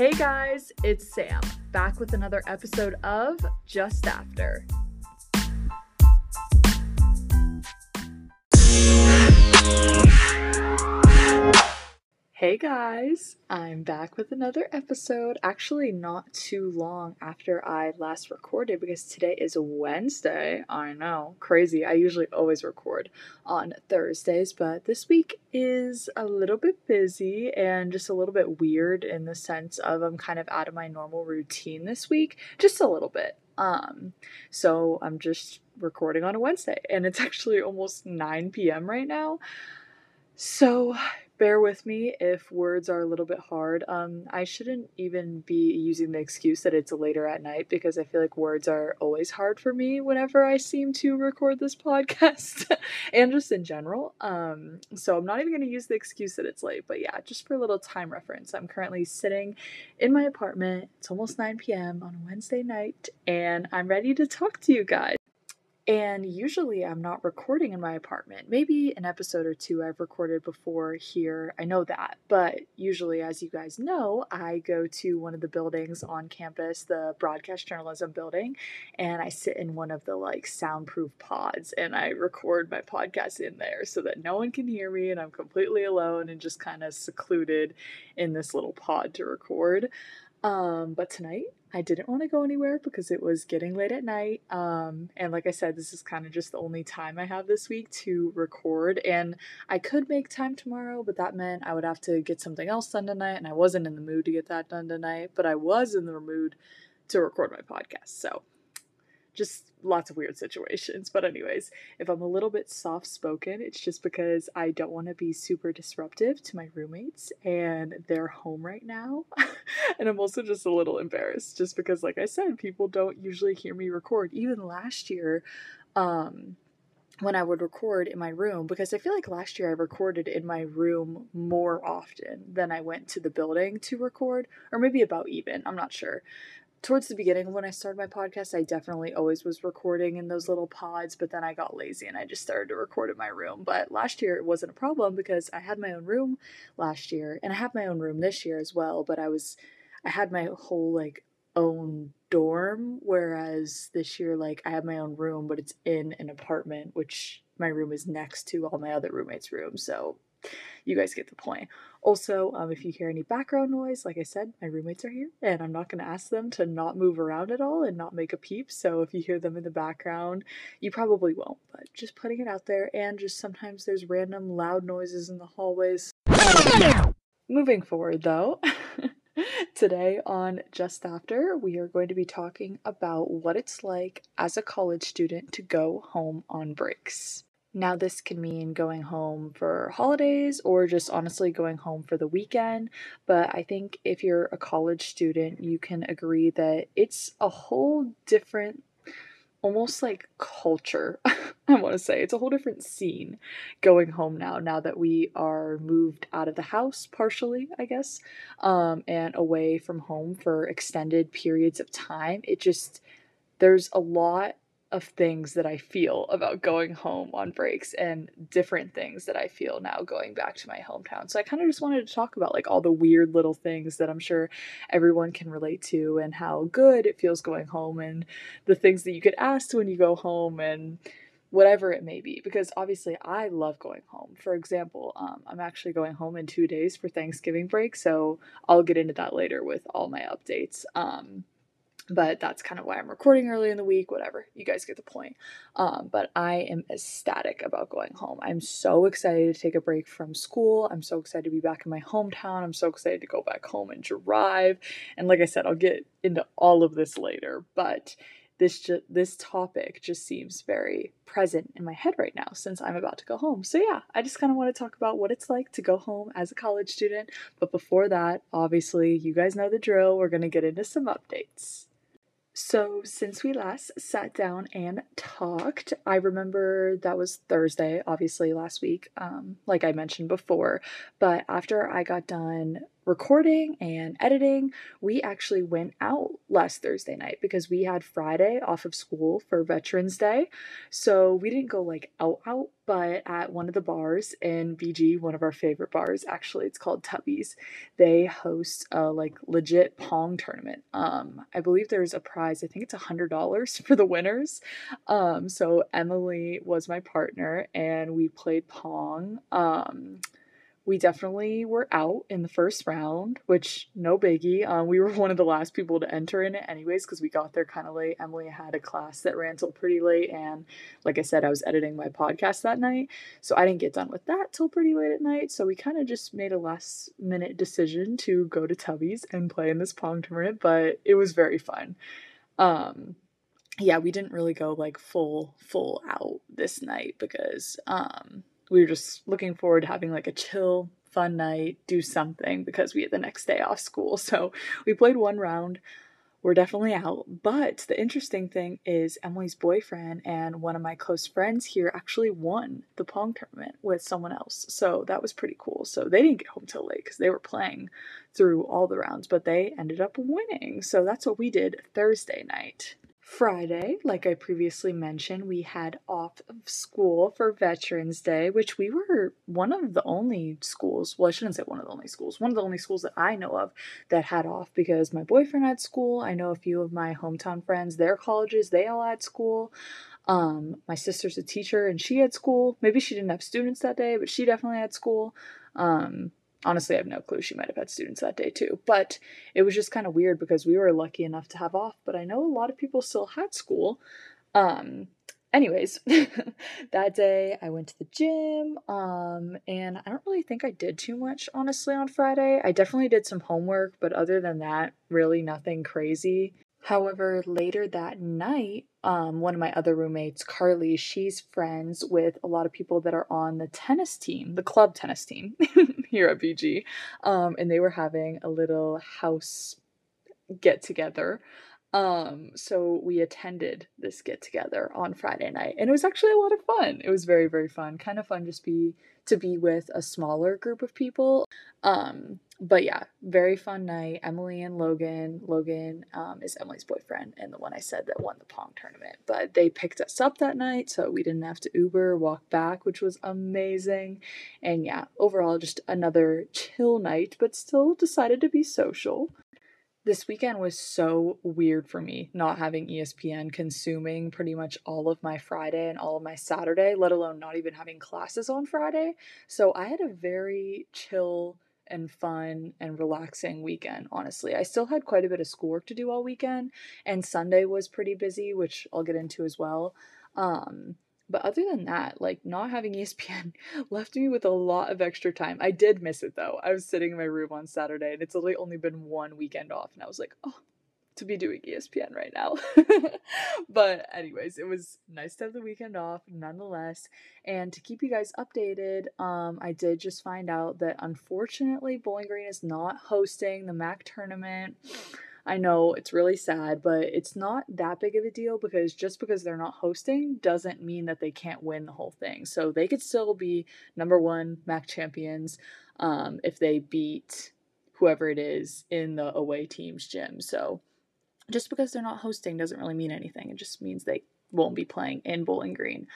Hey guys, it's Sam, back with another episode of Just After. Hey guys, I'm back with another episode. Actually, not too long after I last recorded because today is Wednesday. I know, crazy. I usually always record on Thursdays, but this week is a little bit busy and just a little bit weird in the sense of I'm kind of out of my normal routine this week, just a little bit. Um, so I'm just recording on a Wednesday and it's actually almost 9 p.m. right now. So bear with me if words are a little bit hard. Um, I shouldn't even be using the excuse that it's later at night because I feel like words are always hard for me whenever I seem to record this podcast and just in general. Um, so I'm not even going to use the excuse that it's late, but yeah, just for a little time reference, I'm currently sitting in my apartment. It's almost 9 p.m. on a Wednesday night, and I'm ready to talk to you guys. And usually I'm not recording in my apartment. Maybe an episode or two I've recorded before here. I know that. But usually, as you guys know, I go to one of the buildings on campus, the broadcast journalism building, and I sit in one of the like soundproof pods and I record my podcast in there so that no one can hear me and I'm completely alone and just kind of secluded in this little pod to record. Um, but tonight I didn't want to go anywhere because it was getting late at night. Um, and like I said, this is kind of just the only time I have this week to record. And I could make time tomorrow, but that meant I would have to get something else done tonight. And I wasn't in the mood to get that done tonight, but I was in the mood to record my podcast. So just lots of weird situations. But, anyways, if I'm a little bit soft spoken, it's just because I don't want to be super disruptive to my roommates and they're home right now. and I'm also just a little embarrassed just because, like I said, people don't usually hear me record. Even last year, um, when I would record in my room because I feel like last year I recorded in my room more often than I went to the building to record, or maybe about even, I'm not sure towards the beginning when I started my podcast, I definitely always was recording in those little pods, but then I got lazy and I just started to record in my room. But last year it wasn't a problem because I had my own room last year and I have my own room this year as well, but I was I had my whole like own dorm whereas this year like I have my own room but it's in an apartment which my room is next to all my other roommates' rooms. So you guys get the point. Also, um, if you hear any background noise, like I said, my roommates are here, and I'm not going to ask them to not move around at all and not make a peep. So if you hear them in the background, you probably won't, but just putting it out there. And just sometimes there's random loud noises in the hallways. Moving forward, though. Today on Just After, we are going to be talking about what it's like as a college student to go home on breaks. Now, this can mean going home for holidays or just honestly going home for the weekend. But I think if you're a college student, you can agree that it's a whole different, almost like culture. I want to say it's a whole different scene going home now, now that we are moved out of the house partially, I guess, um, and away from home for extended periods of time. It just, there's a lot of things that I feel about going home on breaks and different things that I feel now going back to my hometown. So I kind of just wanted to talk about like all the weird little things that I'm sure everyone can relate to and how good it feels going home and the things that you get asked when you go home and whatever it may be because obviously I love going home. For example, um, I'm actually going home in 2 days for Thanksgiving break, so I'll get into that later with all my updates. Um, but that's kind of why I'm recording early in the week, whatever. You guys get the point. Um, but I am ecstatic about going home. I'm so excited to take a break from school. I'm so excited to be back in my hometown. I'm so excited to go back home and drive. And like I said, I'll get into all of this later, but this ju- this topic just seems very present in my head right now since I'm about to go home. So yeah, I just kind of want to talk about what it's like to go home as a college student. But before that, obviously, you guys know the drill. We're going to get into some updates. So, since we last sat down and talked, I remember that was Thursday, obviously last week, um, like I mentioned before. But after I got done recording and editing, we actually went out last Thursday night because we had Friday off of school for Veterans Day. So we didn't go like out out, but at one of the bars in BG, one of our favorite bars, actually, it's called Tubby's. They host a like legit Pong tournament. Um, I believe there's a prize. I think it's a hundred dollars for the winners. Um, so Emily was my partner, and we played Pong. Um, we definitely were out in the first round, which no biggie. Um, we were one of the last people to enter in it, anyways, because we got there kind of late. Emily had a class that ran till pretty late, and like I said, I was editing my podcast that night, so I didn't get done with that till pretty late at night. So we kind of just made a last minute decision to go to Tubby's and play in this pong tournament, but it was very fun. Um, yeah, we didn't really go like full full out this night because um we were just looking forward to having like a chill, fun night, do something because we had the next day off school. So we played one round. We're definitely out. But the interesting thing is, Emily's boyfriend and one of my close friends here actually won the Pong tournament with someone else. So that was pretty cool. So they didn't get home till late because they were playing through all the rounds, but they ended up winning. So that's what we did Thursday night. Friday, like I previously mentioned, we had off of school for Veterans Day, which we were one of the only schools, well, I shouldn't say one of the only schools, one of the only schools that I know of that had off because my boyfriend had school. I know a few of my hometown friends, their colleges, they all had school. Um, my sister's a teacher and she had school. Maybe she didn't have students that day, but she definitely had school. Um, honestly, I have no clue. She might have had students that day too. But it was just kind of weird because we were lucky enough to have off, but I know a lot of people still had school. Um, anyways, that day I went to the gym, um, and I don't really think I did too much, honestly, on Friday. I definitely did some homework, but other than that, really nothing crazy. However, later that night, um, one of my other roommates, Carly, she's friends with a lot of people that are on the tennis team, the club tennis team here at BG. Um, and they were having a little house get together. Um, so we attended this get together on Friday night, and it was actually a lot of fun. It was very, very fun. Kind of fun just be to be with a smaller group of people. Um, but yeah, very fun night. Emily and Logan. Logan um, is Emily's boyfriend and the one I said that won the Pong tournament. But they picked us up that night, so we didn't have to Uber, walk back, which was amazing. And yeah, overall, just another chill night, but still decided to be social. This weekend was so weird for me, not having ESPN consuming pretty much all of my Friday and all of my Saturday, let alone not even having classes on Friday. So I had a very chill and fun and relaxing weekend, honestly. I still had quite a bit of schoolwork to do all weekend, and Sunday was pretty busy, which I'll get into as well. Um, but other than that, like not having ESPN left me with a lot of extra time. I did miss it though. I was sitting in my room on Saturday and it's only only been one weekend off, and I was like, oh, to be doing ESPN right now. but, anyways, it was nice to have the weekend off nonetheless. And to keep you guys updated, um, I did just find out that unfortunately Bowling Green is not hosting the MAC tournament. I know it's really sad, but it's not that big of a deal because just because they're not hosting doesn't mean that they can't win the whole thing. So they could still be number one MAC champions um, if they beat whoever it is in the away team's gym. So just because they're not hosting doesn't really mean anything. It just means they won't be playing in Bowling Green.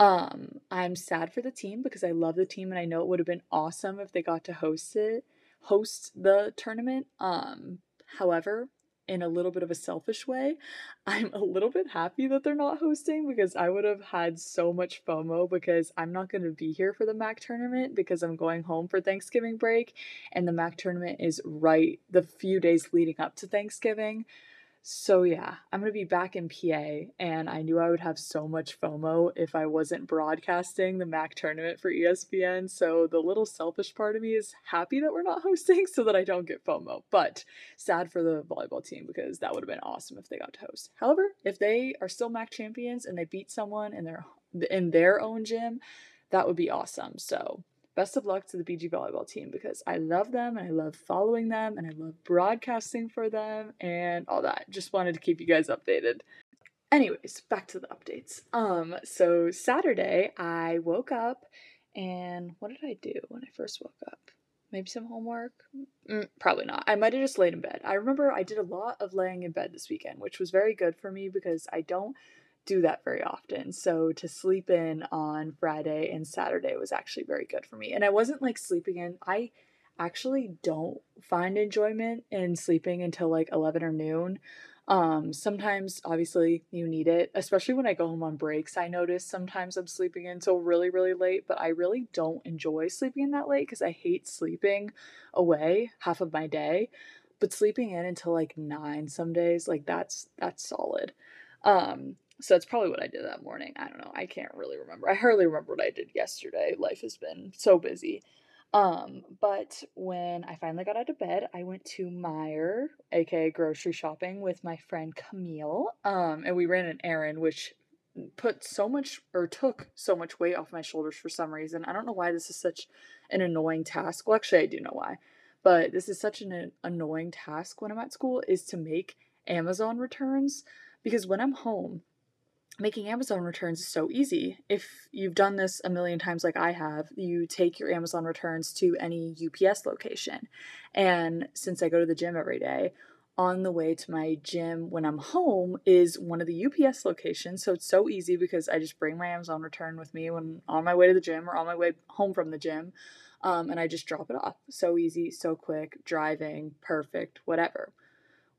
Um, I'm sad for the team because I love the team and I know it would have been awesome if they got to host it, host the tournament. Um, however, in a little bit of a selfish way, I'm a little bit happy that they're not hosting because I would have had so much FOMO because I'm not going to be here for the MAC tournament because I'm going home for Thanksgiving break and the MAC tournament is right the few days leading up to Thanksgiving. So yeah, I'm gonna be back in PA, and I knew I would have so much FOMO if I wasn't broadcasting the MAC tournament for ESPN. So the little selfish part of me is happy that we're not hosting, so that I don't get FOMO. But sad for the volleyball team because that would have been awesome if they got to host. However, if they are still MAC champions and they beat someone in their in their own gym, that would be awesome. So best of luck to the BG volleyball team because I love them and I love following them and I love broadcasting for them and all that. Just wanted to keep you guys updated. Anyways, back to the updates. Um, so Saturday I woke up and what did I do when I first woke up? maybe some homework. Mm, probably not. I might have just laid in bed. I remember I did a lot of laying in bed this weekend, which was very good for me because I don't do that very often. So to sleep in on Friday and Saturday was actually very good for me. And I wasn't like sleeping in. I actually don't find enjoyment in sleeping until like 11 or noon. Um, sometimes obviously you need it, especially when I go home on breaks. I notice sometimes I'm sleeping until really, really late, but I really don't enjoy sleeping in that late because I hate sleeping away half of my day. But sleeping in until like nine some days, like that's that's solid. Um, so that's probably what I did that morning. I don't know. I can't really remember. I hardly remember what I did yesterday. Life has been so busy. Um, but when I finally got out of bed, I went to Meijer, aka grocery shopping, with my friend Camille. Um, and we ran an errand, which put so much or took so much weight off my shoulders for some reason. I don't know why this is such an annoying task. Well, actually, I do know why. But this is such an annoying task when I'm at school is to make Amazon returns because when I'm home, making Amazon returns is so easy. If you've done this a million times like I have, you take your Amazon returns to any UPS location. And since I go to the gym every day, on the way to my gym when I'm home is one of the UPS locations. So it's so easy because I just bring my Amazon return with me when on my way to the gym or on my way home from the gym. Um, and I just drop it off. So easy, so quick, driving, perfect, whatever.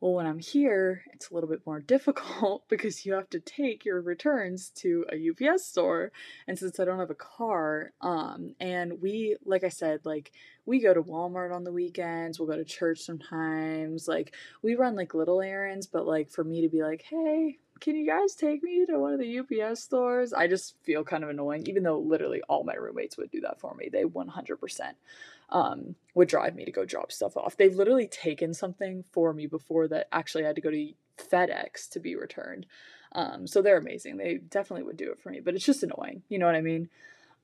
Well, when I'm here, it's a little bit more difficult because you have to take your returns to a UPS store. And since I don't have a car, um, and we, like I said, like we go to Walmart on the weekends, we'll go to church sometimes. Like we run like little errands, but like for me to be like, hey, can you guys take me to one of the UPS stores? I just feel kind of annoying, even though literally all my roommates would do that for me. They 100% um, would drive me to go drop stuff off. They've literally taken something for me before that actually had to go to FedEx to be returned. Um, so they're amazing. They definitely would do it for me, but it's just annoying. You know what I mean?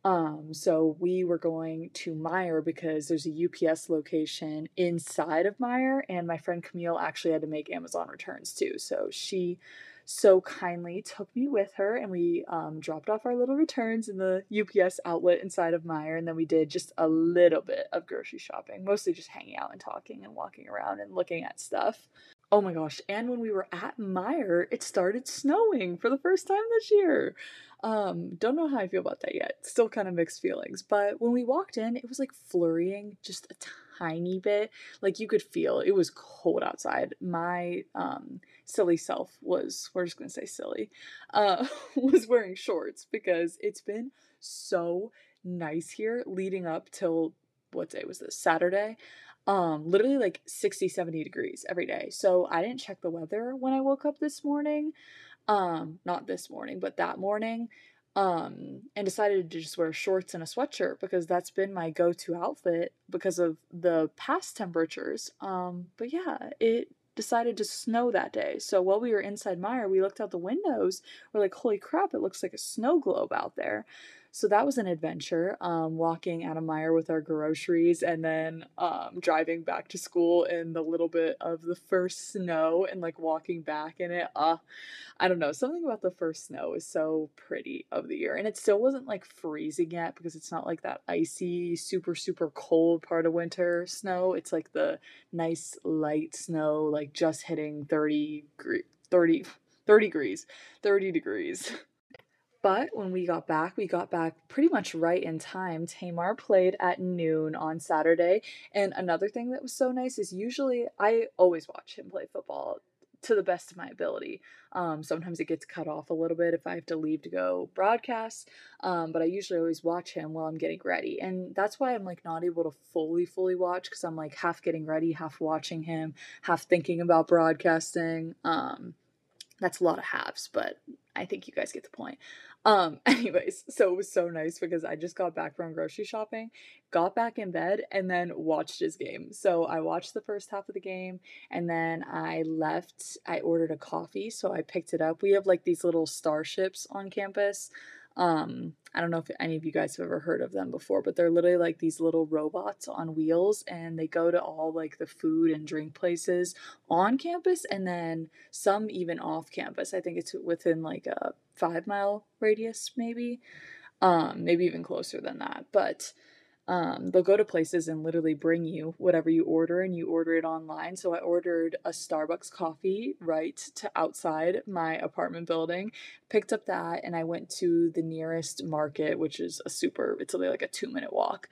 Um, so we were going to Meijer because there's a UPS location inside of Meijer, and my friend Camille actually had to make Amazon returns too. So she so kindly took me with her and we um, dropped off our little returns in the UPS outlet inside of Meijer. And then we did just a little bit of grocery shopping, mostly just hanging out and talking and walking around and looking at stuff. Oh my gosh. And when we were at Meijer, it started snowing for the first time this year. Um, don't know how I feel about that yet. Still kind of mixed feelings. But when we walked in, it was like flurrying just a tiny bit. Like you could feel it was cold outside. My um silly self was we're just gonna say silly, uh was wearing shorts because it's been so nice here leading up till what day was this? Saturday um literally like 60 70 degrees every day so i didn't check the weather when i woke up this morning um not this morning but that morning um and decided to just wear shorts and a sweatshirt because that's been my go-to outfit because of the past temperatures um but yeah it decided to snow that day. So while we were inside Meijer we looked out the windows we're like holy crap it looks like a snow globe out there so that was an adventure, um, walking out of Meijer with our groceries and then um, driving back to school in the little bit of the first snow and like walking back in it. Uh, I don't know. Something about the first snow is so pretty of the year. And it still wasn't like freezing yet because it's not like that icy, super, super cold part of winter snow. It's like the nice light snow, like just hitting 30, 30, 30 degrees, 30 degrees. But when we got back, we got back pretty much right in time. Tamar played at noon on Saturday. And another thing that was so nice is usually I always watch him play football to the best of my ability. Um, sometimes it gets cut off a little bit if I have to leave to go broadcast, um, but I usually always watch him while I'm getting ready, and that's why I'm like not able to fully fully watch because I'm like half getting ready, half watching him, half thinking about broadcasting. Um, that's a lot of halves, but I think you guys get the point. Um, anyways, so it was so nice because I just got back from grocery shopping, got back in bed, and then watched his game. So I watched the first half of the game and then I left. I ordered a coffee, so I picked it up. We have like these little starships on campus. Um, I don't know if any of you guys have ever heard of them before, but they're literally like these little robots on wheels and they go to all like the food and drink places on campus and then some even off campus. I think it's within like a five mile radius, maybe, um, maybe even closer than that. But um, they'll go to places and literally bring you whatever you order and you order it online. So I ordered a Starbucks coffee right to outside my apartment building, picked up that, and I went to the nearest market, which is a super, it's only like a two minute walk.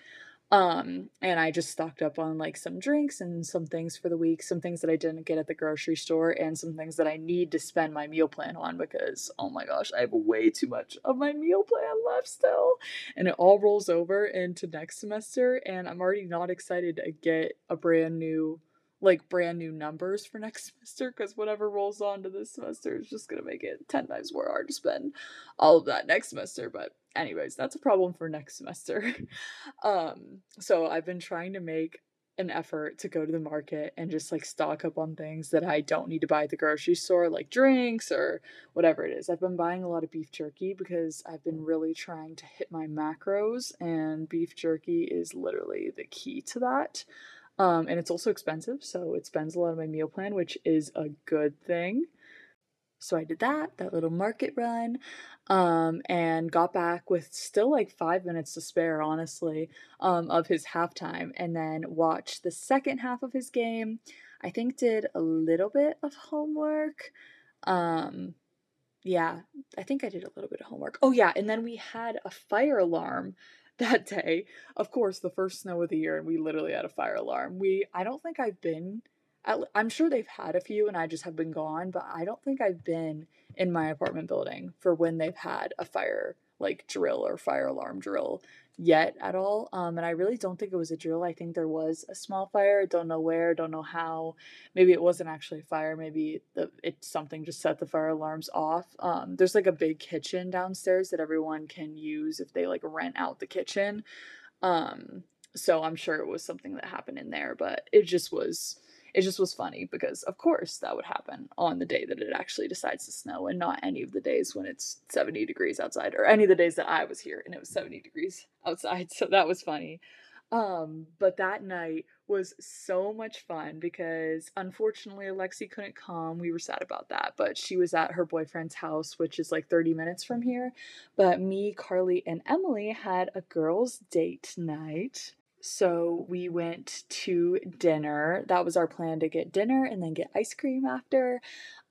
Um, and I just stocked up on like some drinks and some things for the week, some things that I didn't get at the grocery store, and some things that I need to spend my meal plan on because oh my gosh, I have way too much of my meal plan left still. And it all rolls over into next semester, and I'm already not excited to get a brand new like brand new numbers for next semester because whatever rolls on to this semester is just gonna make it 10 times more hard to spend all of that next semester but anyways, that's a problem for next semester. um, so I've been trying to make an effort to go to the market and just like stock up on things that I don't need to buy at the grocery store, like drinks or whatever it is. I've been buying a lot of beef jerky because I've been really trying to hit my macros, and beef jerky is literally the key to that. Um, and it's also expensive, so it spends a lot of my meal plan, which is a good thing. So I did that, that little market run, um, and got back with still like five minutes to spare, honestly, um, of his halftime, and then watched the second half of his game. I think did a little bit of homework. Um, yeah, I think I did a little bit of homework. Oh, yeah, and then we had a fire alarm that day. Of course, the first snow of the year, and we literally had a fire alarm. We, I don't think I've been I'm sure they've had a few and I just have been gone, but I don't think I've been in my apartment building for when they've had a fire like drill or fire alarm drill yet at all. Um, and I really don't think it was a drill. I think there was a small fire. Don't know where. Don't know how. Maybe it wasn't actually a fire. Maybe the it something just set the fire alarms off. Um, there's like a big kitchen downstairs that everyone can use if they like rent out the kitchen. Um, so I'm sure it was something that happened in there, but it just was it just was funny because of course that would happen on the day that it actually decides to snow and not any of the days when it's 70 degrees outside or any of the days that I was here and it was 70 degrees outside. So that was funny. Um, but that night was so much fun because unfortunately Alexi couldn't come. We were sad about that, but she was at her boyfriend's house, which is like 30 minutes from here. But me, Carly, and Emily had a girls' date night. So we went to dinner. That was our plan to get dinner and then get ice cream after.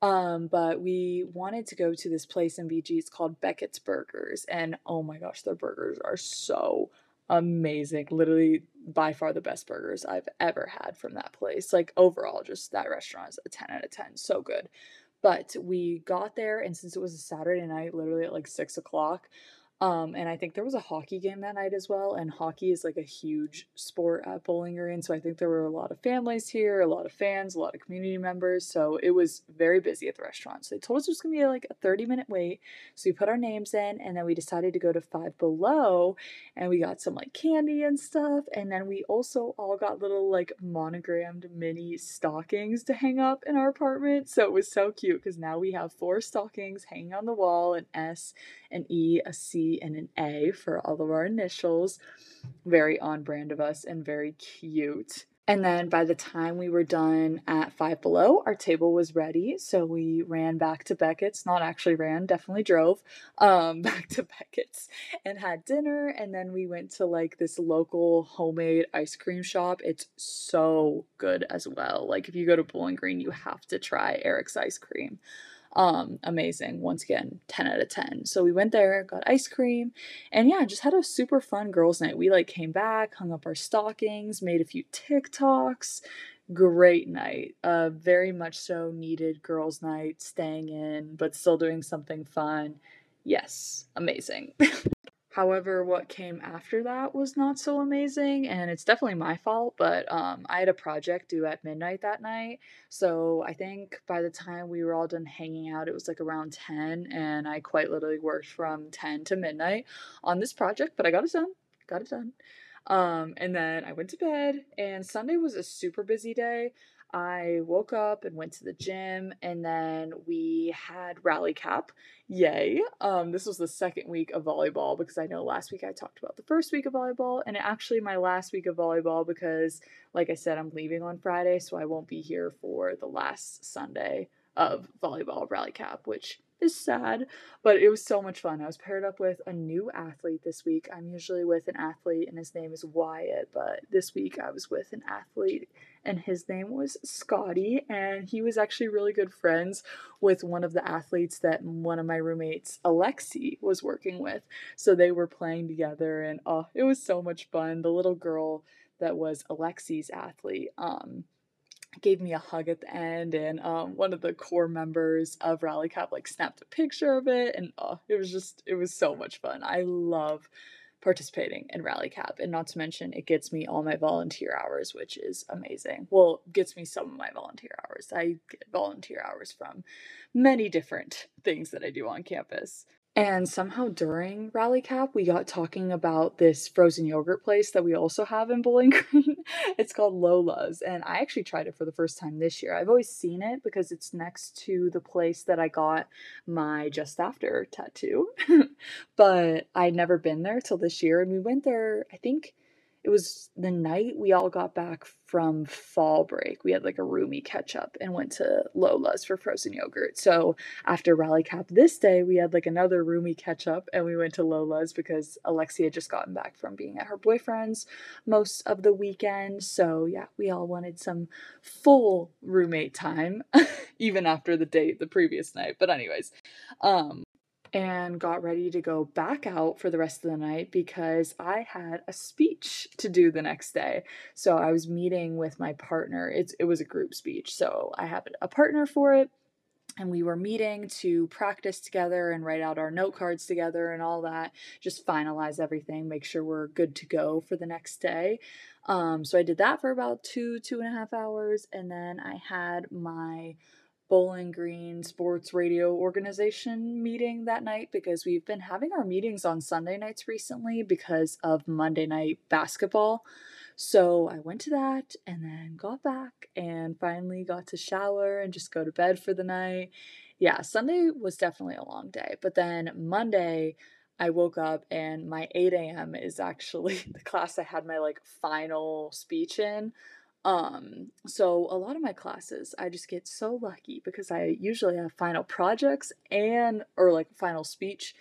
Um, but we wanted to go to this place in BG. It's called Beckett's Burgers. And oh my gosh, their burgers are so amazing. Literally by far the best burgers I've ever had from that place. Like overall, just that restaurant is a 10 out of 10. So good. But we got there, and since it was a Saturday night, literally at like six o'clock, um, and I think there was a hockey game that night as well. And hockey is like a huge sport at Bowling Green. So I think there were a lot of families here, a lot of fans, a lot of community members. So it was very busy at the restaurant. So they told us it was going to be like a 30 minute wait. So we put our names in and then we decided to go to Five Below and we got some like candy and stuff. And then we also all got little like monogrammed mini stockings to hang up in our apartment. So it was so cute because now we have four stockings hanging on the wall an S, an E, a C, and an A for all of our initials. Very on brand of us and very cute. And then by the time we were done at Five Below, our table was ready. So we ran back to Beckett's, not actually ran, definitely drove um, back to Beckett's and had dinner. And then we went to like this local homemade ice cream shop. It's so good as well. Like if you go to Bowling Green, you have to try Eric's ice cream. Um, amazing. Once again, 10 out of 10. So we went there, got ice cream, and yeah, just had a super fun girls' night. We like came back, hung up our stockings, made a few TikToks. Great night. Uh, very much so needed girls' night, staying in, but still doing something fun. Yes, amazing. However, what came after that was not so amazing, and it's definitely my fault. But um, I had a project due at midnight that night, so I think by the time we were all done hanging out, it was like around 10, and I quite literally worked from 10 to midnight on this project, but I got it done. Got it done. Um, and then I went to bed, and Sunday was a super busy day. I woke up and went to the gym, and then we had rally cap. Yay! Um, this was the second week of volleyball because I know last week I talked about the first week of volleyball, and actually my last week of volleyball because, like I said, I'm leaving on Friday, so I won't be here for the last Sunday of volleyball rally cap, which is sad, but it was so much fun. I was paired up with a new athlete this week. I'm usually with an athlete and his name is Wyatt, but this week I was with an athlete and his name was Scotty and he was actually really good friends with one of the athletes that one of my roommates Alexi was working with. So they were playing together and oh, it was so much fun. The little girl that was Alexi's athlete um gave me a hug at the end and um, one of the core members of rally cap like snapped a picture of it and oh, it was just it was so much fun. I love participating in rally cap and not to mention it gets me all my volunteer hours which is amazing. Well gets me some of my volunteer hours. I get volunteer hours from many different things that i do on campus and somehow during Rally Cap, we got talking about this frozen yogurt place that we also have in Bowling Green. it's called Lola's, and I actually tried it for the first time this year. I've always seen it because it's next to the place that I got my Just After tattoo, but I'd never been there till this year. And we went there, I think it was the night we all got back from fall break. We had like a roomy catch up and went to Lola's for frozen yogurt. So after Rally Cap this day, we had like another roomy catch up and we went to Lola's because Alexia had just gotten back from being at her boyfriend's most of the weekend. So yeah, we all wanted some full roommate time, even after the date the previous night. But anyways, um, and got ready to go back out for the rest of the night because I had a speech to do the next day. So I was meeting with my partner. It's it was a group speech. So I had a partner for it and we were meeting to practice together and write out our note cards together and all that just finalize everything make sure we're good to go for the next day um, so i did that for about two two and a half hours and then i had my Bowling Green Sports Radio Organization meeting that night because we've been having our meetings on Sunday nights recently because of Monday night basketball. So I went to that and then got back and finally got to shower and just go to bed for the night. Yeah, Sunday was definitely a long day, but then Monday I woke up and my 8 a.m. is actually the class I had my like final speech in. Um, so a lot of my classes, I just get so lucky because I usually have final projects and or like final speech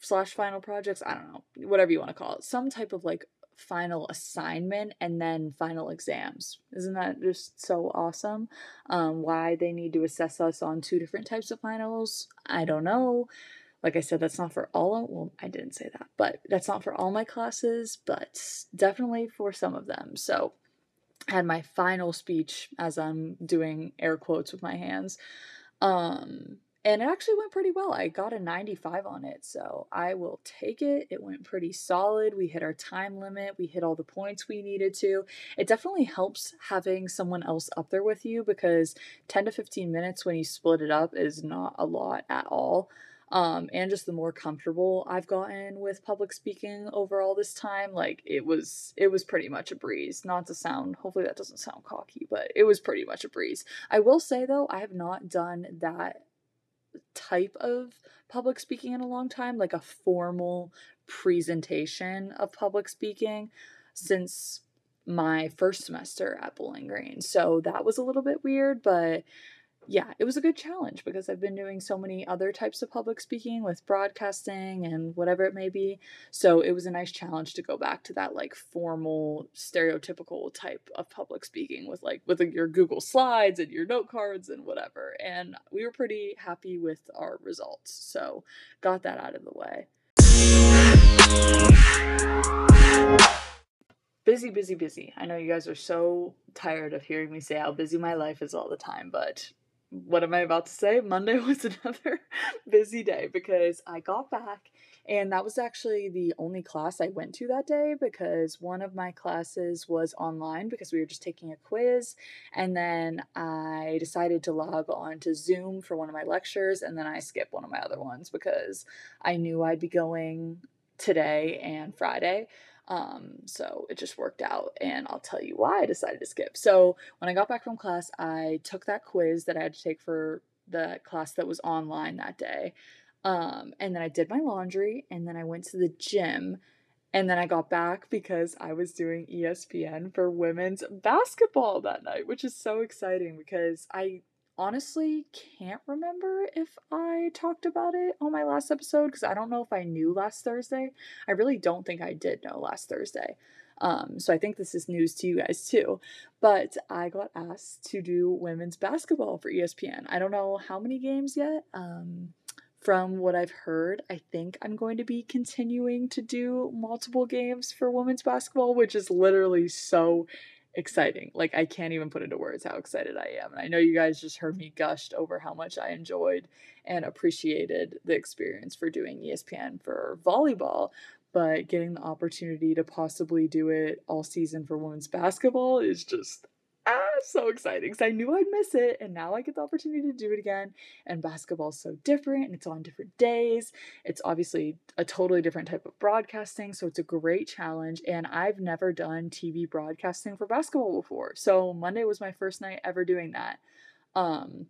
slash final projects. I don't know, whatever you want to call it, some type of like final assignment and then final exams. Isn't that just so awesome? Um, why they need to assess us on two different types of finals, I don't know. Like I said, that's not for all of, well, I didn't say that, but that's not for all my classes, but definitely for some of them. So had my final speech as I'm doing air quotes with my hands. Um, and it actually went pretty well. I got a 95 on it, so I will take it. It went pretty solid. We hit our time limit, we hit all the points we needed to. It definitely helps having someone else up there with you because 10 to 15 minutes when you split it up is not a lot at all um, and just the more comfortable I've gotten with public speaking over all this time, like it was it was pretty much a breeze. Not to sound hopefully that doesn't sound cocky, but it was pretty much a breeze. I will say though, I have not done that type of public speaking in a long time, like a formal presentation of public speaking since my first semester at Bowling Green. So that was a little bit weird, but yeah, it was a good challenge because I've been doing so many other types of public speaking with broadcasting and whatever it may be. So it was a nice challenge to go back to that like formal, stereotypical type of public speaking with like with your Google Slides and your note cards and whatever. And we were pretty happy with our results. So got that out of the way. Busy, busy, busy. I know you guys are so tired of hearing me say how busy my life is all the time, but what am I about to say? Monday was another busy day because I got back and that was actually the only class I went to that day because one of my classes was online because we were just taking a quiz. And then I decided to log on to Zoom for one of my lectures. And then I skipped one of my other ones because I knew I'd be going today and Friday. Um, so it just worked out, and I'll tell you why I decided to skip. So when I got back from class, I took that quiz that I had to take for the class that was online that day. Um, and then I did my laundry, and then I went to the gym, and then I got back because I was doing ESPN for women's basketball that night, which is so exciting because I honestly can't remember if I talked about it on my last episode because I don't know if I knew last Thursday. I really don't think I did know last Thursday. Um, so I think this is news to you guys too. But I got asked to do women's basketball for ESPN. I don't know how many games yet. Um, from what I've heard, I think I'm going to be continuing to do multiple games for women's basketball, which is literally so exciting. Like I can't even put into words how excited I am. And I know you guys just heard me gushed over how much I enjoyed and appreciated the experience for doing ESPN for volleyball, but getting the opportunity to possibly do it all season for women's basketball is just so exciting because I knew I'd miss it, and now I get the opportunity to do it again. And basketball's so different, and it's on different days. It's obviously a totally different type of broadcasting, so it's a great challenge. And I've never done TV broadcasting for basketball before, so Monday was my first night ever doing that. Um,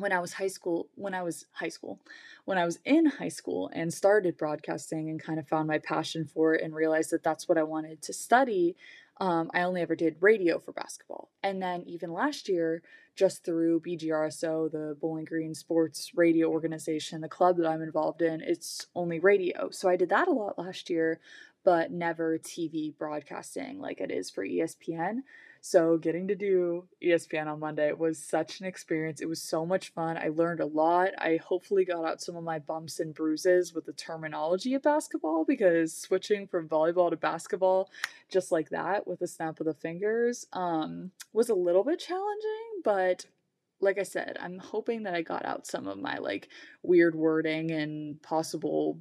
when I was high school, when I was high school, when I was in high school and started broadcasting and kind of found my passion for it and realized that that's what I wanted to study, um, I only ever did radio for basketball. And then even last year, just through BGRSO, the Bowling Green Sports Radio Organization, the club that I'm involved in, it's only radio. So I did that a lot last year, but never TV broadcasting like it is for ESPN. So getting to do ESPN on Monday was such an experience. It was so much fun. I learned a lot. I hopefully got out some of my bumps and bruises with the terminology of basketball because switching from volleyball to basketball just like that with a snap of the fingers um, was a little bit challenging, but like I said, I'm hoping that I got out some of my like weird wording and possible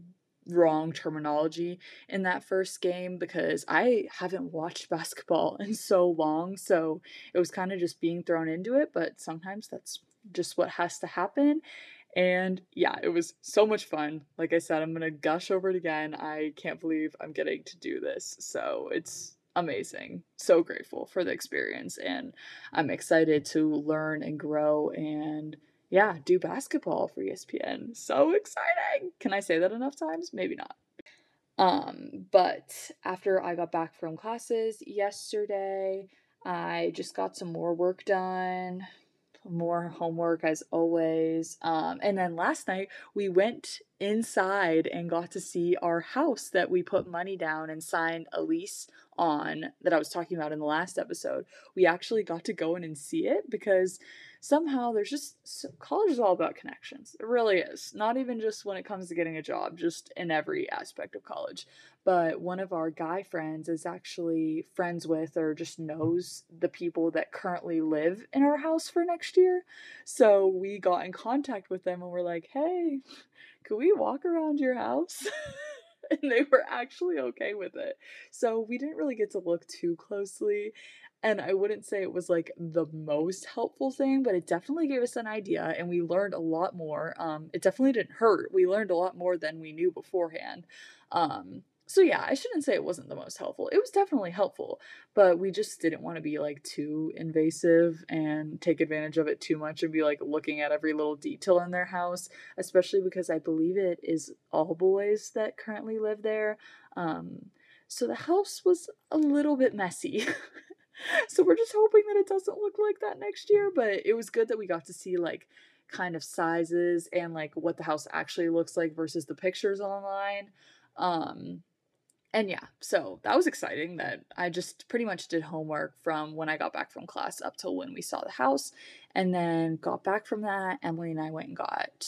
wrong terminology in that first game because I haven't watched basketball in so long. So it was kind of just being thrown into it, but sometimes that's just what has to happen. And yeah, it was so much fun. Like I said, I'm going to gush over it again. I can't believe I'm getting to do this. So it's amazing. So grateful for the experience. And I'm excited to learn and grow and yeah, do basketball for ESPN. So exciting. Can I say that enough times? Maybe not. Um, but after I got back from classes yesterday, I just got some more work done, more homework as always. Um, and then last night we went inside and got to see our house that we put money down and signed a lease on that I was talking about in the last episode. We actually got to go in and see it because somehow there's just college is all about connections. It really is. Not even just when it comes to getting a job, just in every aspect of college. But one of our guy friends is actually friends with or just knows the people that currently live in our house for next year. So we got in contact with them and we're like, hey, could we walk around your house? and they were actually okay with it. So we didn't really get to look too closely and I wouldn't say it was like the most helpful thing, but it definitely gave us an idea and we learned a lot more. Um, it definitely didn't hurt. We learned a lot more than we knew beforehand. Um, so yeah, I shouldn't say it wasn't the most helpful. It was definitely helpful, but we just didn't want to be like too invasive and take advantage of it too much and be like looking at every little detail in their house, especially because I believe it is all boys that currently live there. Um, so the house was a little bit messy. so we're just hoping that it doesn't look like that next year. But it was good that we got to see like kind of sizes and like what the house actually looks like versus the pictures online. Um, and yeah, so that was exciting that I just pretty much did homework from when I got back from class up till when we saw the house. And then got back from that, Emily and I went and got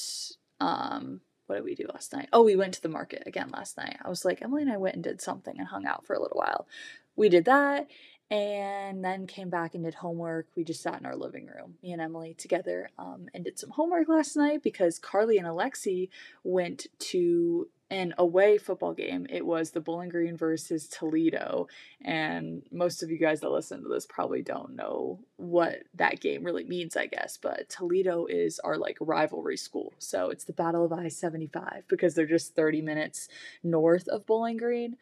um what did we do last night? Oh, we went to the market again last night. I was like, Emily and I went and did something and hung out for a little while. We did that and then came back and did homework. We just sat in our living room, me and Emily together, um, and did some homework last night because Carly and Alexi went to an away football game. It was the Bowling Green versus Toledo, and most of you guys that listen to this probably don't know what that game really means, I guess. But Toledo is our like rivalry school, so it's the Battle of I seventy five because they're just thirty minutes north of Bowling Green.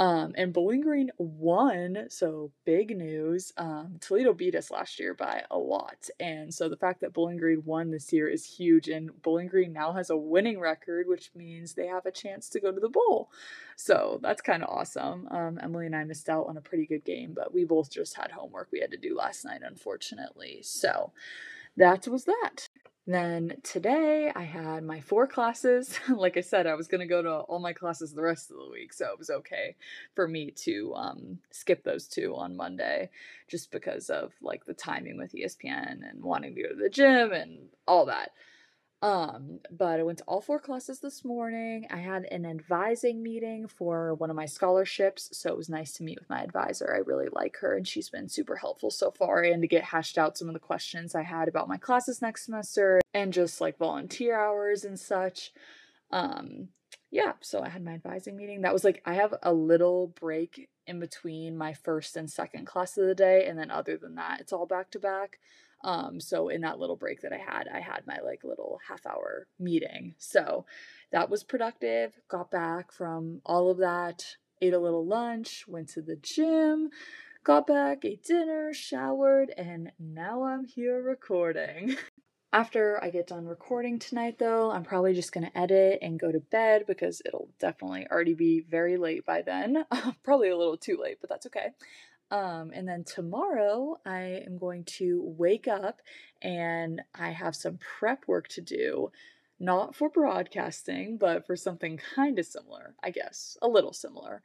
Um, and Bowling Green won, so big news. Um, Toledo beat us last year by a lot, and so the fact that Bowling Green won this year is huge. And Bowling Green now has a winning record, which means they have a chance to go to the bowl. So that's kind of awesome. Um, Emily and I missed out on a pretty good game, but we both just had homework we had to do last night, unfortunately. So that was that. Then today I had my four classes. like I said, I was going to go to all my classes the rest of the week, so it was okay for me to um, skip those two on Monday just because of like the timing with ESPN and wanting to go to the gym and all that. Um, but I went to all four classes this morning. I had an advising meeting for one of my scholarships, so it was nice to meet with my advisor. I really like her and she's been super helpful so far and to get hashed out some of the questions I had about my classes next semester and just like volunteer hours and such. Um, yeah, so I had my advising meeting. That was like I have a little break in between my first and second class of the day, and then other than that, it's all back to back. Um, so in that little break that I had, I had my like little half hour meeting. So that was productive. Got back from all of that, ate a little lunch, went to the gym, got back, ate dinner, showered, and now I'm here recording. After I get done recording tonight, though, I'm probably just to edit and go to bed because it'll definitely already be very late by then. probably a little too late, but that's okay. Um, and then tomorrow I am going to wake up and I have some prep work to do, not for broadcasting, but for something kind of similar, I guess, a little similar.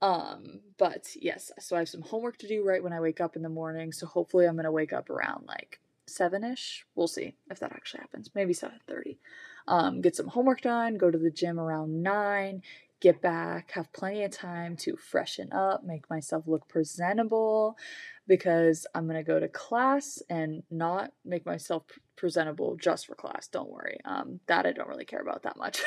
Um, but yes, so I have some homework to do right when I wake up in the morning. So hopefully I'm gonna wake up around like seven ish. We'll see if that actually happens. Maybe seven thirty. Um, get some homework done. Go to the gym around nine get back, have plenty of time to freshen up, make myself look presentable because I'm going to go to class and not make myself presentable just for class. Don't worry. Um, that I don't really care about that much.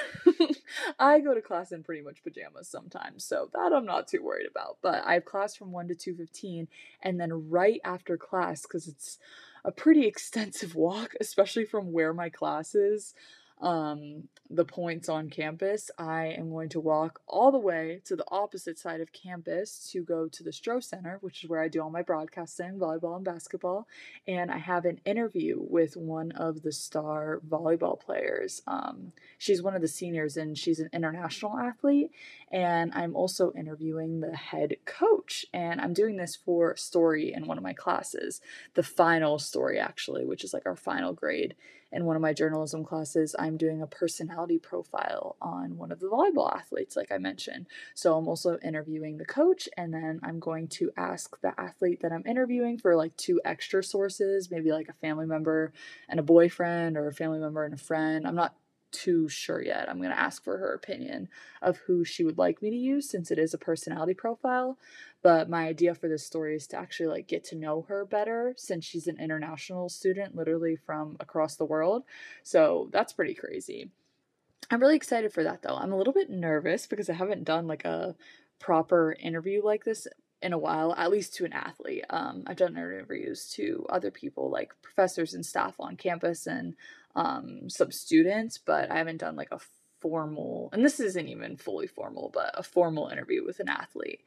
I go to class in pretty much pajamas sometimes, so that I'm not too worried about. But I have class from 1 to 2:15 and then right after class cuz it's a pretty extensive walk, especially from where my class is um, the points on campus, I am going to walk all the way to the opposite side of campus to go to the Stroh Center, which is where I do all my broadcasting, volleyball and basketball. And I have an interview with one of the star volleyball players. Um, she's one of the seniors and she's an international athlete. And I'm also interviewing the head coach. And I'm doing this for story in one of my classes, the final story, actually, which is like our final grade in one of my journalism classes, I'm doing a personality profile on one of the volleyball athletes, like I mentioned. So I'm also interviewing the coach, and then I'm going to ask the athlete that I'm interviewing for like two extra sources, maybe like a family member and a boyfriend, or a family member and a friend. I'm not too sure yet. I'm going to ask for her opinion of who she would like me to use since it is a personality profile. But my idea for this story is to actually like get to know her better since she's an international student literally from across the world. So that's pretty crazy. I'm really excited for that though. I'm a little bit nervous because I haven't done like a proper interview like this in a while, at least to an athlete. Um, I've done interviews to other people like professors and staff on campus and um, some students, but I haven't done like a formal, and this isn't even fully formal, but a formal interview with an athlete.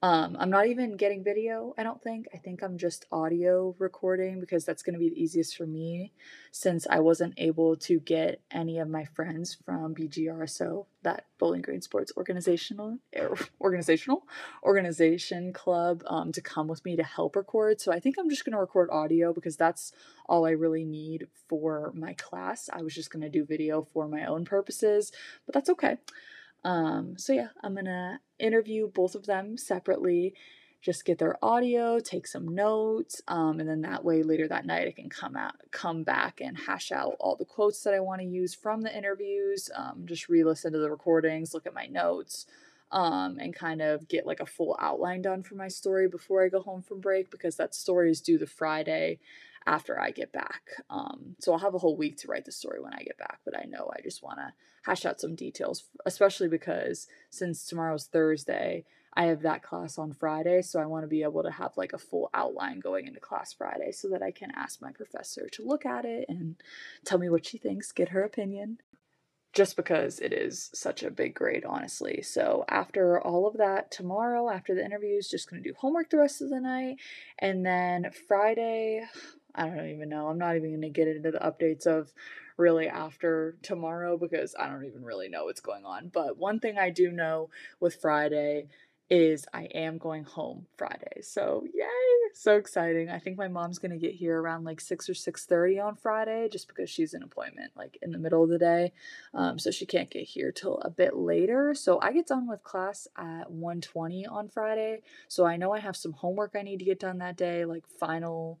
Um, I'm not even getting video, I don't think. I think I'm just audio recording because that's going to be the easiest for me since I wasn't able to get any of my friends from BGRSO, that Bowling Green Sports Organizational er, Organizational Organization Club, um, to come with me to help record. So I think I'm just going to record audio because that's all I really need for my class. I was just going to do video for my own purposes, but that's okay. Um, so yeah, I'm gonna interview both of them separately, just get their audio, take some notes, um, and then that way later that night I can come out, come back and hash out all the quotes that I want to use from the interviews. Um, just re-listen to the recordings, look at my notes. Um, and kind of get like a full outline done for my story before I go home from break because that story is due the Friday after I get back. Um, so I'll have a whole week to write the story when I get back, but I know I just want to hash out some details, especially because since tomorrow's Thursday, I have that class on Friday, so I want to be able to have like a full outline going into class Friday so that I can ask my professor to look at it and tell me what she thinks, get her opinion. Just because it is such a big grade, honestly. So, after all of that, tomorrow, after the interviews, just gonna do homework the rest of the night. And then Friday, I don't even know. I'm not even going to get into the updates of really after tomorrow because I don't even really know what's going on. But one thing I do know with Friday is I am going home Friday. So yay! So exciting. I think my mom's gonna get here around like six or six thirty on Friday, just because she's an appointment like in the middle of the day. Um, so she can't get here till a bit later. So I get done with class at 1.20 on Friday. So I know I have some homework I need to get done that day, like final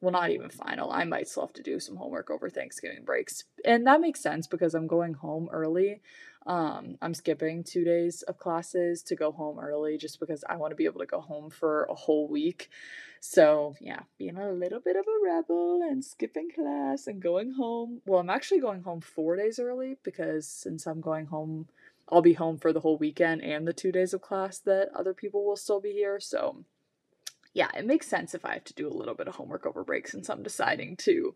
well, not even final. I might still have to do some homework over Thanksgiving breaks. And that makes sense because I'm going home early. Um, I'm skipping two days of classes to go home early just because I want to be able to go home for a whole week. So, yeah, being a little bit of a rebel and skipping class and going home. Well, I'm actually going home four days early because since I'm going home, I'll be home for the whole weekend and the two days of class that other people will still be here. So, yeah, it makes sense if I have to do a little bit of homework over break since I'm deciding to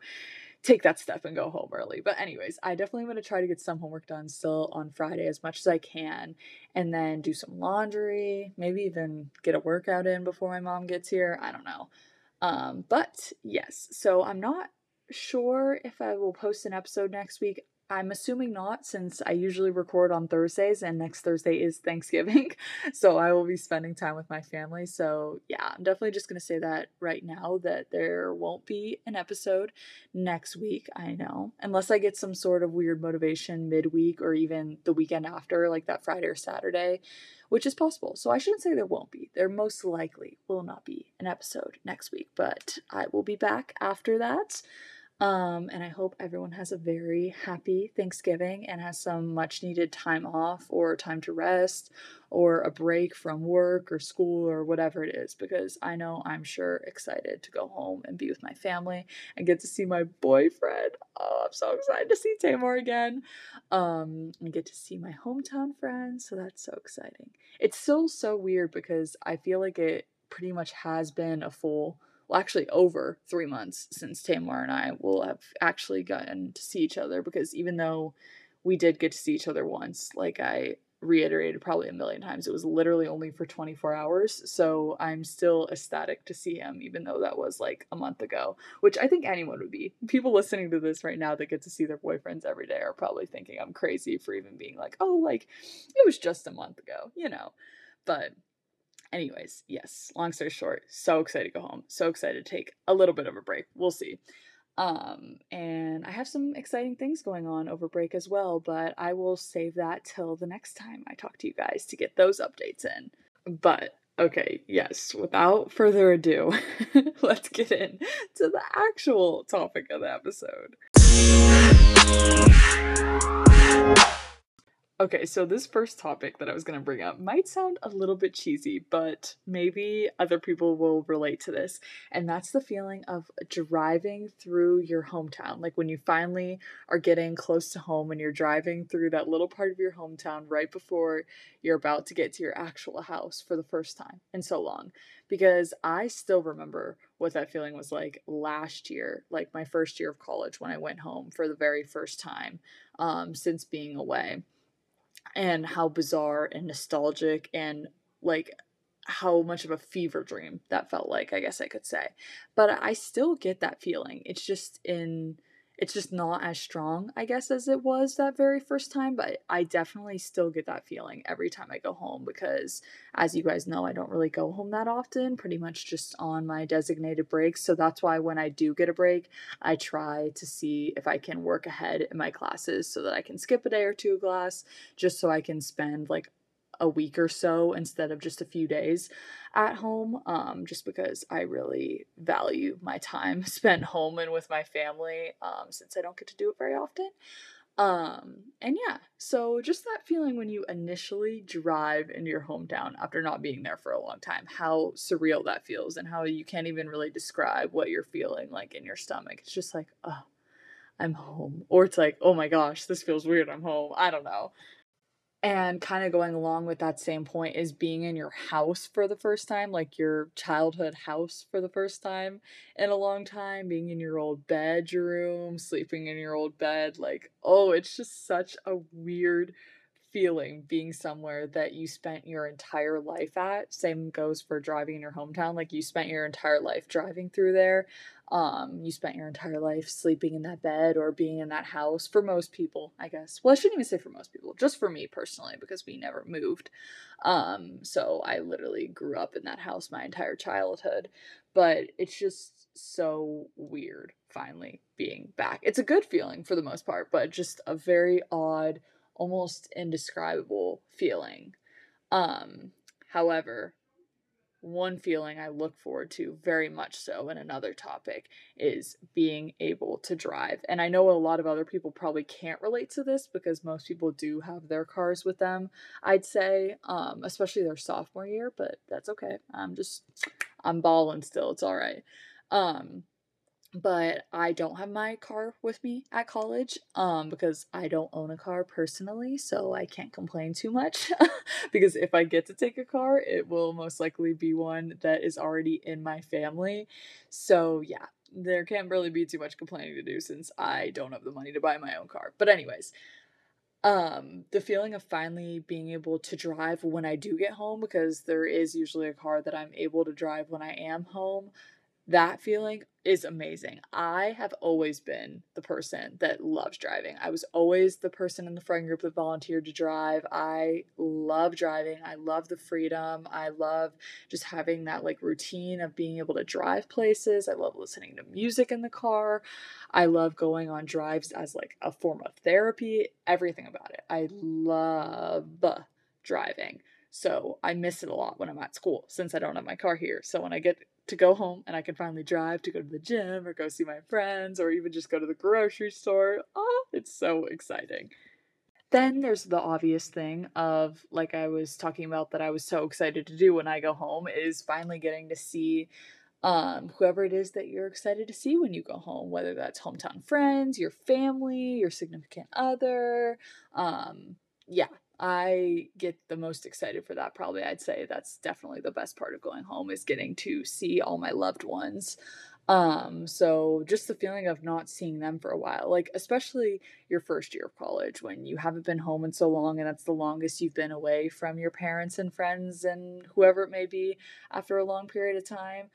take that step and go home early. But anyways, I definitely want to try to get some homework done still on Friday as much as I can and then do some laundry, maybe even get a workout in before my mom gets here. I don't know. Um, but yes, so I'm not sure if I will post an episode next week. I'm assuming not, since I usually record on Thursdays and next Thursday is Thanksgiving. So I will be spending time with my family. So yeah, I'm definitely just going to say that right now that there won't be an episode next week. I know, unless I get some sort of weird motivation midweek or even the weekend after, like that Friday or Saturday, which is possible. So I shouldn't say there won't be. There most likely will not be an episode next week, but I will be back after that. Um, and I hope everyone has a very happy Thanksgiving and has some much needed time off or time to rest or a break from work or school or whatever it is because I know I'm sure excited to go home and be with my family and get to see my boyfriend. Oh, I'm so excited to see Tamar again. Um, and get to see my hometown friends, so that's so exciting. It's still so weird because I feel like it pretty much has been a full well, actually over three months since Tamar and I will have actually gotten to see each other because even though we did get to see each other once, like I reiterated probably a million times, it was literally only for 24 hours. So I'm still ecstatic to see him, even though that was like a month ago, which I think anyone would be. People listening to this right now that get to see their boyfriends every day are probably thinking I'm crazy for even being like, oh, like it was just a month ago, you know. But anyways, yes, long story short, so excited to go home. So excited to take a little bit of a break. We'll see. Um, and I have some exciting things going on over break as well, but I will save that till the next time I talk to you guys to get those updates in. But okay, yes, without further ado, let's get in to the actual topic of the episode. Okay, so this first topic that I was going to bring up might sound a little bit cheesy, but maybe other people will relate to this. And that's the feeling of driving through your hometown. Like when you finally are getting close to home and you're driving through that little part of your hometown right before you're about to get to your actual house for the first time in so long. Because I still remember what that feeling was like last year, like my first year of college when I went home for the very first time um, since being away and how bizarre and nostalgic and like how much of a fever dream that felt like, I guess I could say. But I still get that feeling. It's just in it's just not as strong, I guess, as it was that very first time, but I definitely still get that feeling every time I go home because, as you guys know, I don't really go home that often, pretty much just on my designated breaks. So that's why when I do get a break, I try to see if I can work ahead in my classes so that I can skip a day or two of class just so I can spend like a week or so instead of just a few days at home um, just because I really value my time spent home and with my family um, since I don't get to do it very often. Um, and yeah, so just that feeling when you initially drive into your hometown after not being there for a long time, how surreal that feels and how you can't even really describe what you're feeling like in your stomach. It's just like, oh, I'm home. Or it's like, oh my gosh, this feels weird. I'm home. I don't know. And kind of going along with that same point is being in your house for the first time, like your childhood house for the first time in a long time, being in your old bedroom, sleeping in your old bed. Like, oh, it's just such a weird feeling being somewhere that you spent your entire life at. Same goes for driving in your hometown. Like you spent your entire life driving through there. Um, you spent your entire life sleeping in that bed or being in that house for most people, I guess. Well, I shouldn't even say for most people, just for me personally, because we never moved. Um, so I literally grew up in that house my entire childhood. But it's just so weird finally being back. It's a good feeling for the most part, but just a very odd almost indescribable feeling. Um, however, one feeling I look forward to very much so in another topic is being able to drive. And I know a lot of other people probably can't relate to this because most people do have their cars with them, I'd say, um, especially their sophomore year, but that's okay. I'm just, I'm balling still. It's all right. Um, but I don't have my car with me at college um because I don't own a car personally, so I can't complain too much because if I get to take a car, it will most likely be one that is already in my family. So, yeah, there can't really be too much complaining to do since I don't have the money to buy my own car. But anyways, um the feeling of finally being able to drive when I do get home because there is usually a car that I'm able to drive when I am home that feeling is amazing. I have always been the person that loves driving. I was always the person in the friend group that volunteered to drive. I love driving. I love the freedom. I love just having that like routine of being able to drive places. I love listening to music in the car. I love going on drives as like a form of therapy. Everything about it. I love driving. So I miss it a lot when I'm at school since I don't have my car here. So when I get to go home and I can finally drive to go to the gym or go see my friends or even just go to the grocery store. Oh, it's so exciting. Then there's the obvious thing of, like I was talking about, that I was so excited to do when I go home is finally getting to see um, whoever it is that you're excited to see when you go home, whether that's hometown friends, your family, your significant other. Um, yeah, I get the most excited for that. Probably, I'd say that's definitely the best part of going home is getting to see all my loved ones. Um, so just the feeling of not seeing them for a while, like especially your first year of college when you haven't been home in so long and that's the longest you've been away from your parents and friends and whoever it may be after a long period of time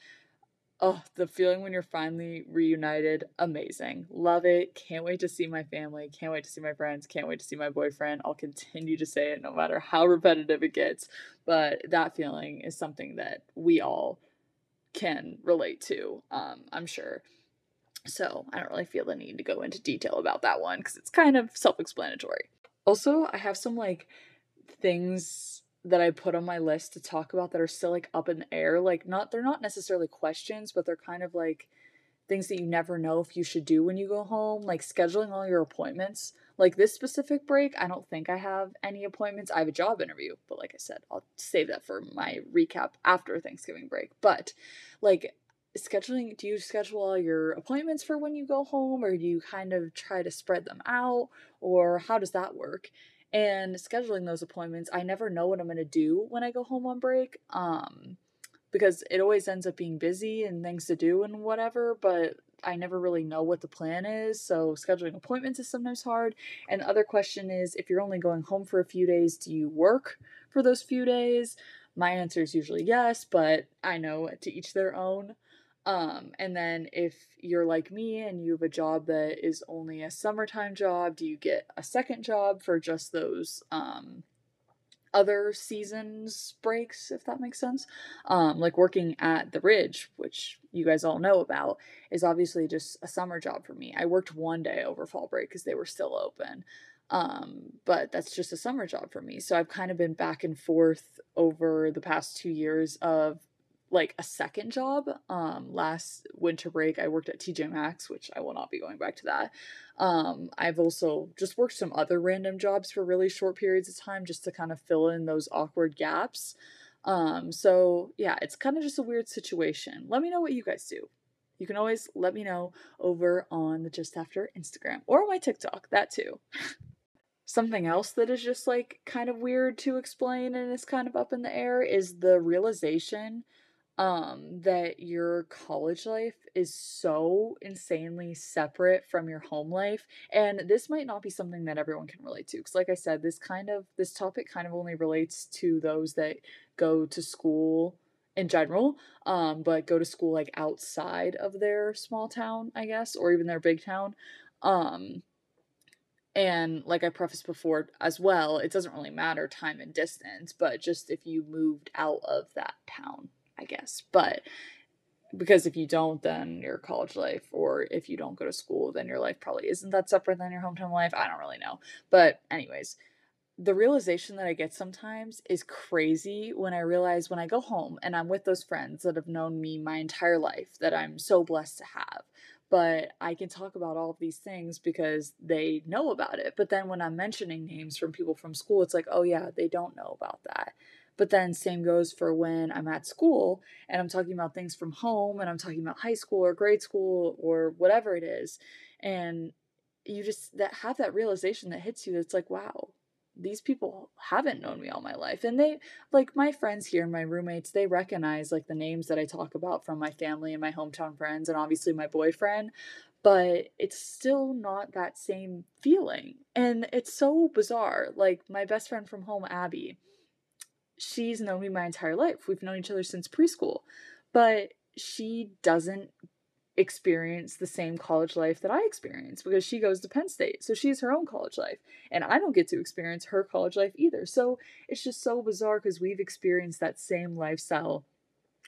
oh, the feeling when you're finally reunited, amazing. Love it. Can't wait to see my family. Can't wait to see my friends. Can't wait to see my boyfriend. I'll continue to say it no matter how repetitive it gets. But that feeling is something that we all can relate to, um, I'm sure. So I don't really feel the need to go into detail about that one because it's kind of self explanatory. Also, I have some like things that I put on my list to talk about that are still like up in the air. Like not they're not necessarily questions, but they're kind of like things that you never know if you should do when you go home, like scheduling all your appointments. Like this specific break, I don't think I have any appointments. I have a job interview, but like I said, I'll save that for my recap after Thanksgiving break. But like scheduling do you schedule all your appointments for when you go home or do you kind of try to spread them out or how does that work and scheduling those appointments i never know what i'm going to do when i go home on break um because it always ends up being busy and things to do and whatever but i never really know what the plan is so scheduling appointments is sometimes hard. And the other question is if you're only going home for a few days do you work for those few days? My answer is usually yes but i know to each their own um, and then if you're like me and you have a job that is only a summertime job, do you get a second job for just those um, other seasons breaks, if that makes sense? Um, like working at the Ridge, which you guys all know about, is obviously just a summer job for me. I worked one day over fall break because they were still open. Um, but that's just a summer job for me. So I've kind of been back and forth over the past two years of like a second job. Um, last winter break, I worked at TJ Maxx, which I will not be going back to that. Um, I've also just worked some other random jobs for really short periods of time just to kind of fill in those awkward gaps. Um, so yeah, it's kind of just a weird situation. Let me know what you guys do. You can always let me know over on the Just After Instagram or my TikTok, that too. Something else that is just like kind of weird to explain and is kind of up in the air is the realization um, that your college life is so insanely separate from your home life. And this might not be something that everyone can relate to. Because, like I said, this kind of, this topic kind of only relates to those that go to school in general, um, but go to school like outside of their small town, I guess, or even their big town. Um, and like I prefaced before as well, it doesn't really matter time and distance, but just if you moved out of that town, I guess. But because if you don't, then your college life, or if you don't go to school, then your life probably isn't that separate than your hometown life. I don't really know. But, anyways, the realization that I get sometimes is crazy when I realize when I go home and I'm with those friends that have known me my entire life that I'm so blessed to have but I can talk about all of these things because they know about it. But then when I'm mentioning names from people from school, it's like, oh yeah, they don't know about that. But then same goes for when I'm at school and I'm talking about things from home and I'm talking about high school or grade school or whatever it is. And you just that have that realization that hits you that's like, wow, these people haven't known me all my life and they like my friends here my roommates they recognize like the names that i talk about from my family and my hometown friends and obviously my boyfriend but it's still not that same feeling and it's so bizarre like my best friend from home abby she's known me my entire life we've known each other since preschool but she doesn't experience the same college life that I experience because she goes to Penn State. So she has her own college life. And I don't get to experience her college life either. So it's just so bizarre because we've experienced that same lifestyle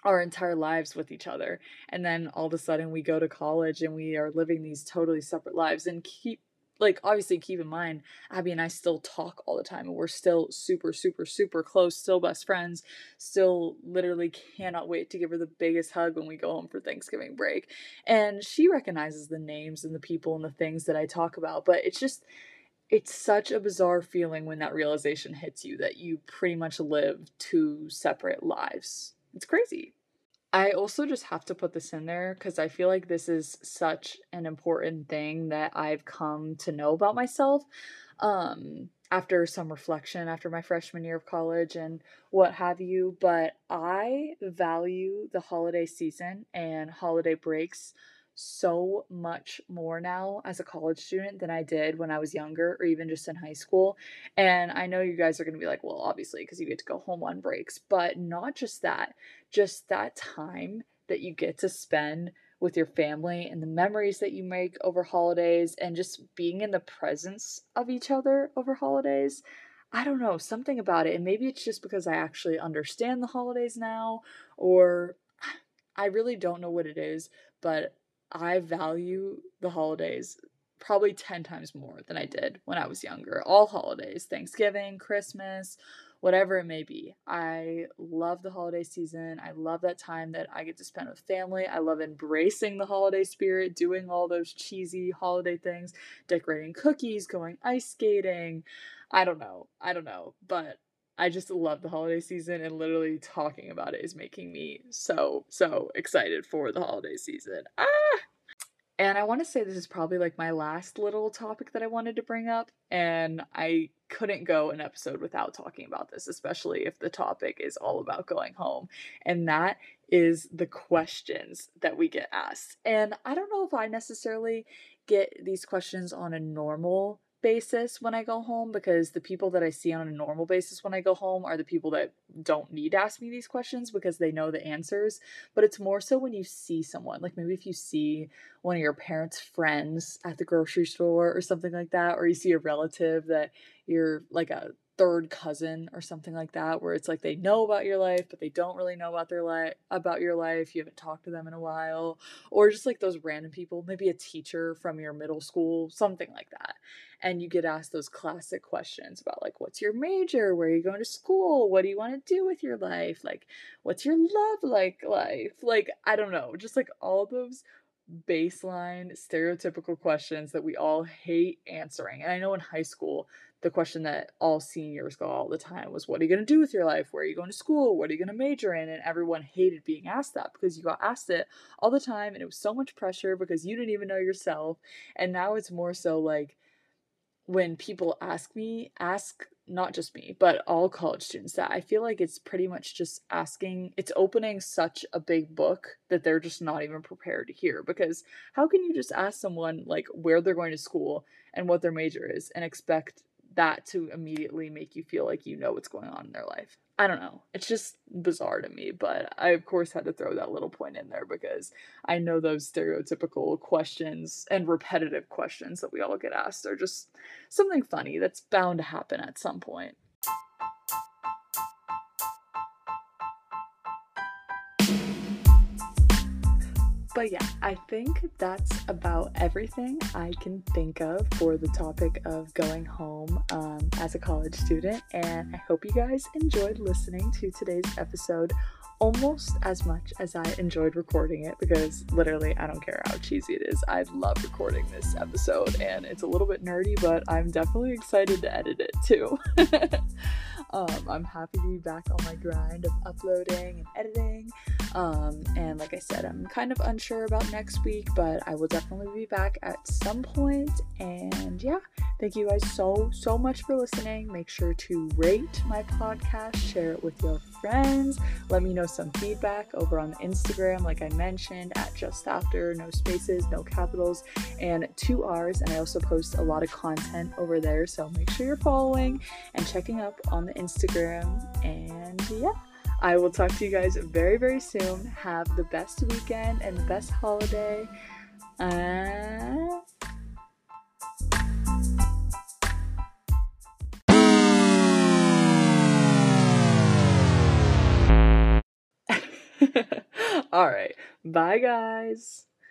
our entire lives with each other. And then all of a sudden we go to college and we are living these totally separate lives and keep like obviously keep in mind abby and i still talk all the time and we're still super super super close still best friends still literally cannot wait to give her the biggest hug when we go home for thanksgiving break and she recognizes the names and the people and the things that i talk about but it's just it's such a bizarre feeling when that realization hits you that you pretty much live two separate lives. It's crazy I also just have to put this in there because I feel like this is such an important thing that I've come to know about myself um, after some reflection after my freshman year of college and what have you. But I value the holiday season and holiday breaks so much more now as a college student than I did when I was younger or even just in high school. And I know you guys are going to be like, well, obviously, because you get to go home on breaks, but not just that, just that time that you get to spend with your family and the memories that you make over holidays and just being in the presence of each other over holidays. I don't know, something about it. And maybe it's just because I actually understand the holidays now, or I really don't know what it is, but I value the holidays probably 10 times more than I did when I was younger. All holidays, Thanksgiving, Christmas, whatever it may be. I love the holiday season. I love that time that I get to spend with family. I love embracing the holiday spirit, doing all those cheesy holiday things, decorating cookies, going ice skating. I don't know. I don't know. But I just love the holiday season and literally talking about it is making me so, so excited for the holiday season. Ah! And I want to say this is probably like my last little topic that I wanted to bring up. And I couldn't go an episode without talking about this, especially if the topic is all about going home. And that is the questions that we get asked. And I don't know if I necessarily get these questions on a normal basis when I go home because the people that I see on a normal basis when I go home are the people that don't need to ask me these questions because they know the answers. But it's more so when you see someone, like maybe if you see one of your parents' friends at the grocery store or something like that, or you see a relative that you're like a third cousin or something like that where it's like they know about your life but they don't really know about their life about your life you haven't talked to them in a while or just like those random people maybe a teacher from your middle school something like that. And you get asked those classic questions about like what's your major? Where are you going to school? What do you want to do with your life? Like what's your love like life? Like i don't know just like all those baseline stereotypical questions that we all hate answering. And i know in high school the question that all seniors got all the time was what are you going to do with your life? Where are you going to school? What are you going to major in? And everyone hated being asked that because you got asked it all the time and it was so much pressure because you didn't even know yourself. And now it's more so like when people ask me ask not just me, but all college students that I feel like it's pretty much just asking, it's opening such a big book that they're just not even prepared to hear. Because how can you just ask someone like where they're going to school and what their major is and expect that to immediately make you feel like you know what's going on in their life. I don't know. It's just bizarre to me, but I of course had to throw that little point in there because I know those stereotypical questions and repetitive questions that we all get asked are just something funny that's bound to happen at some point. But yeah, I think that's about everything I can think of for the topic of going home um, as a college student. And I hope you guys enjoyed listening to today's episode almost as much as I enjoyed recording it because literally I don't care how cheesy it is. I love recording this episode and it's a little bit nerdy, but I'm definitely excited to edit it too. um, I'm happy to be back on my grind of uploading and editing. Um, and like I said, I'm kind of unsure about next week, but I will definitely be back at some point. And yeah, thank you guys so, so much for listening. Make sure to rate my podcast, share it with your friends. Let me know some feedback over on Instagram, like I mentioned, at just after, no spaces, no capitals, and two R's. And I also post a lot of content over there. So make sure you're following and checking up on the Instagram. And yeah. I will talk to you guys very, very soon. Have the best weekend and the best holiday. Uh... All right. Bye, guys.